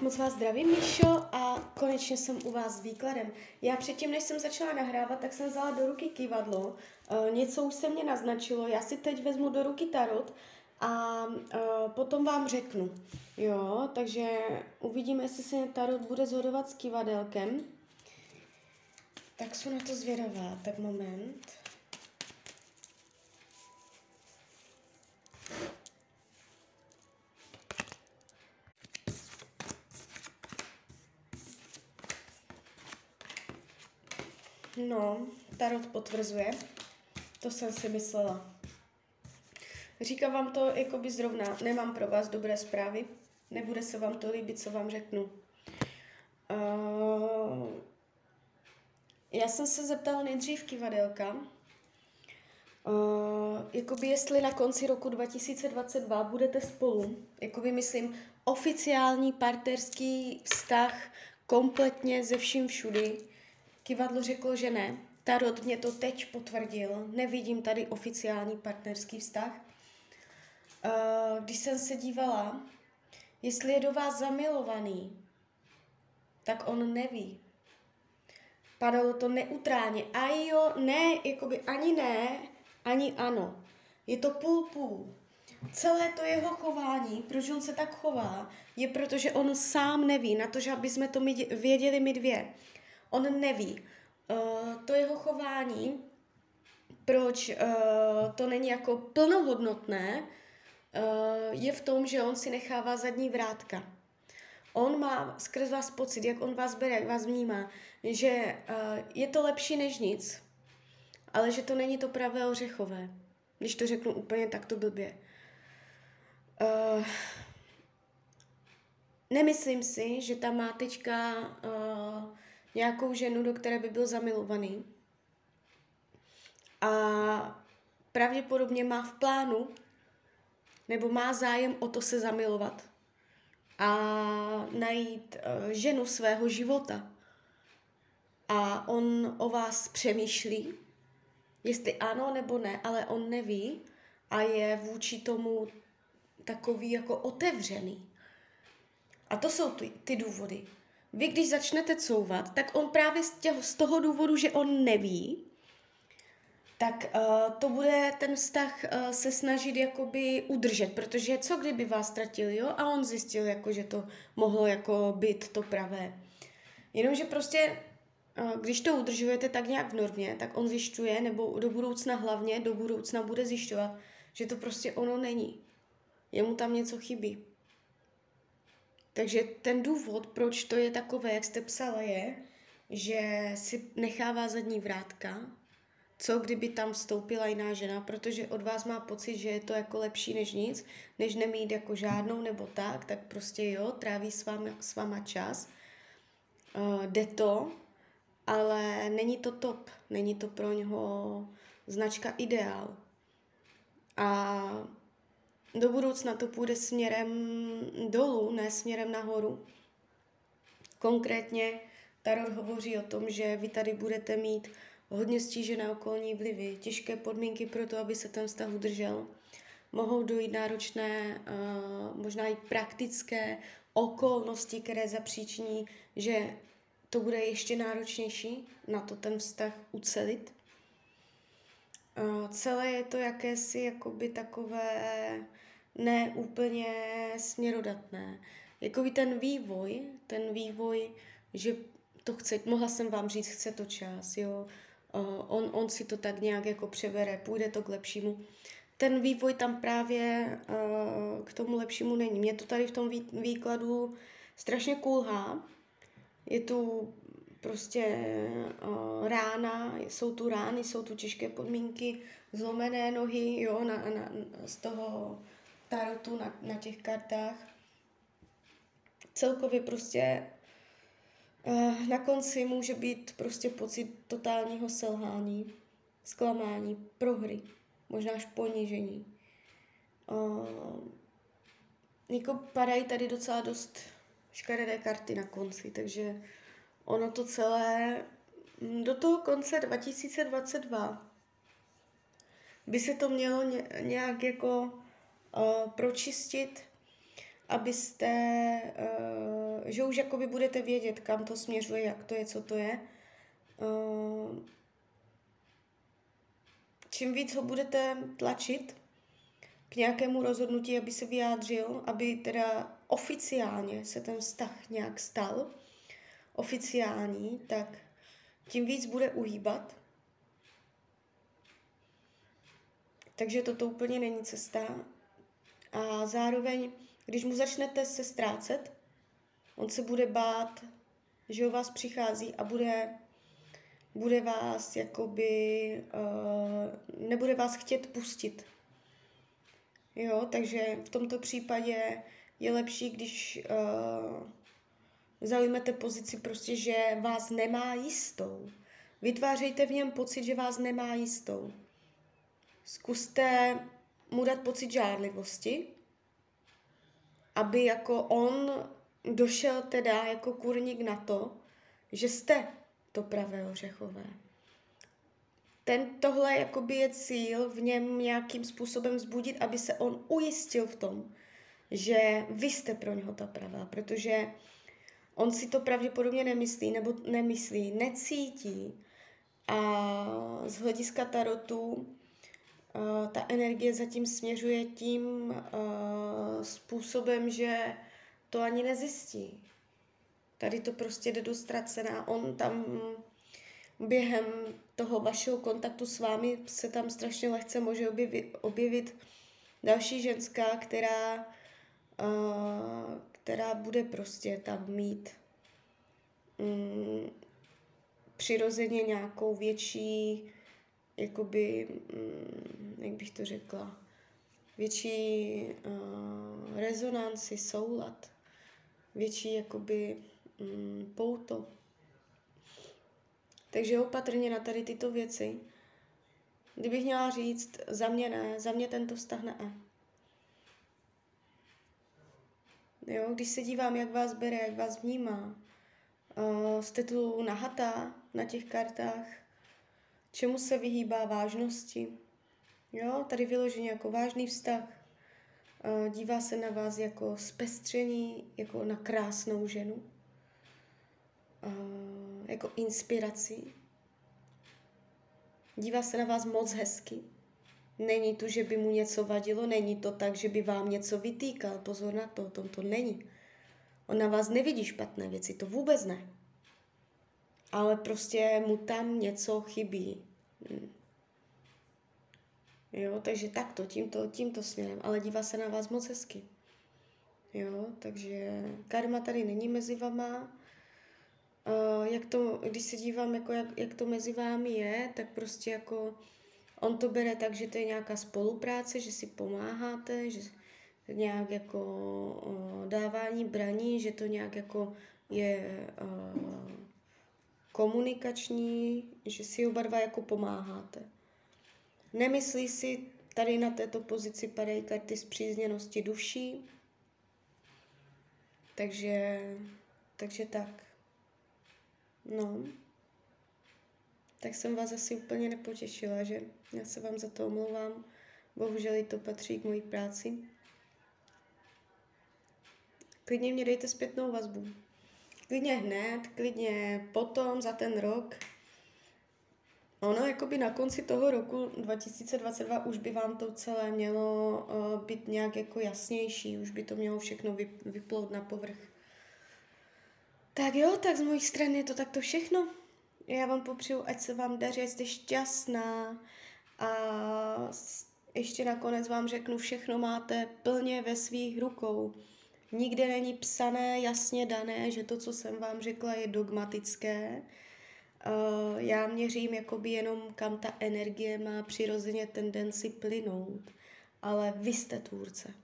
Moc vás zdravím, Míšo, a konečně jsem u vás s výkladem. Já předtím, než jsem začala nahrávat, tak jsem vzala do ruky kývadlo. Uh, něco už se mě naznačilo, já si teď vezmu do ruky tarot a uh, potom vám řeknu. Jo, takže uvidíme, jestli se tarot bude zhodovat s kývadelkem. Tak jsou na to zvědavá, tak moment. No, Tarot potvrzuje. To jsem si myslela. Říkám vám to jako by zrovna, nemám pro vás dobré zprávy. Nebude se vám to líbit, co vám řeknu. Uh, já jsem se zeptala nejdřív kivadelka, uh, jakoby jestli na konci roku 2022 budete spolu, jakoby myslím oficiální partnerský vztah kompletně ze vším všudy, Kivadlo řeklo, že ne. Tarot mě to teď potvrdil. Nevidím tady oficiální partnerský vztah. Eh, když jsem se dívala, jestli je do vás zamilovaný, tak on neví. Padalo to neutrálně. A jo, ne, jakoby ani ne, ani ano. Je to půl půl. Celé to jeho chování, proč on se tak chová, je proto, že on sám neví na to, že aby jsme to věděli my dvě. On neví. Uh, to jeho chování, proč uh, to není jako plnohodnotné, uh, je v tom, že on si nechává zadní vrátka. On má skrz vás pocit, jak on vás bere, jak vás vnímá, že je to lepší než nic, ale že to není to pravé ořechové, když to řeknu úplně takto blbě. Nemyslím si, že tam má teďka nějakou ženu, do které by byl zamilovaný. A pravděpodobně má v plánu, nebo má zájem o to se zamilovat a najít uh, ženu svého života. A on o vás přemýšlí, jestli ano nebo ne, ale on neví a je vůči tomu takový jako otevřený. A to jsou ty, ty důvody. Vy, když začnete couvat, tak on právě z, těho, z toho důvodu, že on neví, tak uh, to bude ten vztah uh, se snažit jakoby udržet, protože co kdyby vás ztratil, jo? A on zjistil, jako, že to mohlo jako být to pravé. Jenomže prostě, uh, když to udržujete tak nějak v normě, tak on zjišťuje, nebo do budoucna hlavně, do budoucna bude zjišťovat, že to prostě ono není. Jemu tam něco chybí. Takže ten důvod, proč to je takové, jak jste psala, je, že si nechává zadní vrátka, co kdyby tam vstoupila jiná žena, protože od vás má pocit, že je to jako lepší než nic, než nemít jako žádnou nebo tak, tak prostě jo, tráví s váma, s váma čas, uh, jde to, ale není to top, není to pro něho značka ideál. A do budoucna to půjde směrem dolů, ne směrem nahoru. Konkrétně Tarot hovoří o tom, že vy tady budete mít hodně stížené okolní vlivy, těžké podmínky pro to, aby se ten vztah udržel. Mohou dojít náročné, uh, možná i praktické okolnosti, které zapříčiní, že to bude ještě náročnější na to ten vztah ucelit. Uh, celé je to jakési jakoby takové ne úplně směrodatné. Jakoby ten vývoj, ten vývoj, že to chce, mohla jsem vám říct, chce to čas, jo, uh, on, on si to tak nějak jako převere, půjde to k lepšímu. Ten vývoj tam právě uh, k tomu lepšímu není. Mě to tady v tom vý, výkladu strašně kulhá. Je tu prostě uh, rána, jsou tu rány, jsou tu těžké podmínky, zlomené nohy, jo, na, na, z toho tarotu na, na těch kartách. Celkově prostě uh, na konci může být prostě pocit totálního selhání, zklamání, prohry, možná až ponížení. Uh, jako padají tady docela dost škaredé karty na konci, takže ono to celé mm, do toho konce 2022 by se to mělo nějak jako uh, pročistit, abyste uh, že už jakoby budete vědět, kam to směřuje, jak to je, co to je. Uh, čím víc ho budete tlačit k nějakému rozhodnutí, aby se vyjádřil, aby teda oficiálně se ten vztah nějak stal, oficiální, tak tím víc bude uhýbat. Takže toto úplně není cesta. A zároveň, když mu začnete se ztrácet, on se bude bát, že o vás přichází a bude, bude vás jakoby, uh, nebude vás chtět pustit. Jo, takže v tomto případě je lepší, když uh, zaujmete pozici prostě, že vás nemá jistou. Vytvářejte v něm pocit, že vás nemá jistou. Zkuste mu dát pocit žádlivosti, aby jako on došel teda jako kurník na to, že jste to pravé ořechové. Ten tohle jakoby je cíl v něm nějakým způsobem vzbudit, aby se on ujistil v tom, že vy jste pro něho ta pravá, protože on si to pravděpodobně nemyslí, nebo nemyslí, necítí. A z hlediska tarotu Uh, ta energie zatím směřuje tím uh, způsobem, že to ani nezjistí. Tady to prostě jde do ztracená. On tam během toho vašeho kontaktu s vámi se tam strašně lehce může objevit, objevit další ženská, která, uh, která bude prostě tam mít um, přirozeně nějakou větší jakoby, mm, jak bych to řekla, větší uh, rezonanci, soulad, větší jakoby um, pouto. Takže opatrně na tady tyto věci. Kdybych měla říct, za mě ne, za mě tento vztah ne. Jo, když se dívám, jak vás bere, jak vás vnímá, uh, jste tu nahatá na těch kartách, čemu se vyhýbá vážnosti. Jo, tady vyloženě jako vážný vztah. Dívá se na vás jako zpestření, jako na krásnou ženu, jako inspirací. Dívá se na vás moc hezky. Není tu, že by mu něco vadilo, není to tak, že by vám něco vytýkal. Pozor na to, o tom to není. On na vás nevidí špatné věci, to vůbec ne ale prostě mu tam něco chybí. Hmm. Jo, takže takto, tímto, tímto směrem, ale dívá se na vás moc hezky. Jo, takže karma tady není mezi vama. Uh, jak to, když se dívám, jako jak, jak to mezi vámi je, tak prostě jako on to bere tak, že to je nějaká spolupráce, že si pomáháte, že nějak jako uh, dávání braní, že to nějak jako je uh, komunikační, že si oba dva jako pomáháte. Nemyslí si tady na této pozici padají karty zpřízněnosti duší, takže, takže tak. No, tak jsem vás asi úplně nepotěšila, že já se vám za to omlouvám. Bohužel i to patří k mojí práci. Klidně mě dejte zpětnou vazbu. Klidně hned, klidně potom, za ten rok. Ono jakoby na konci toho roku 2022 už by vám to celé mělo uh, být nějak jako jasnější, už by to mělo všechno vyplout na povrch. Tak jo, tak z mojí strany je to takto všechno. Já vám popřeju, ať se vám daří, ať jste šťastná a ještě nakonec vám řeknu, všechno máte plně ve svých rukou. Nikde není psané, jasně dané, že to, co jsem vám řekla, je dogmatické. Já měřím jakoby jenom, kam ta energie má přirozeně tendenci plynout. Ale vy jste tvůrce.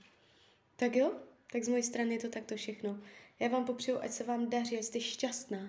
Tak jo? Tak z mojej strany je to takto všechno. Já vám popřeju, ať se vám daří, ať jste šťastná.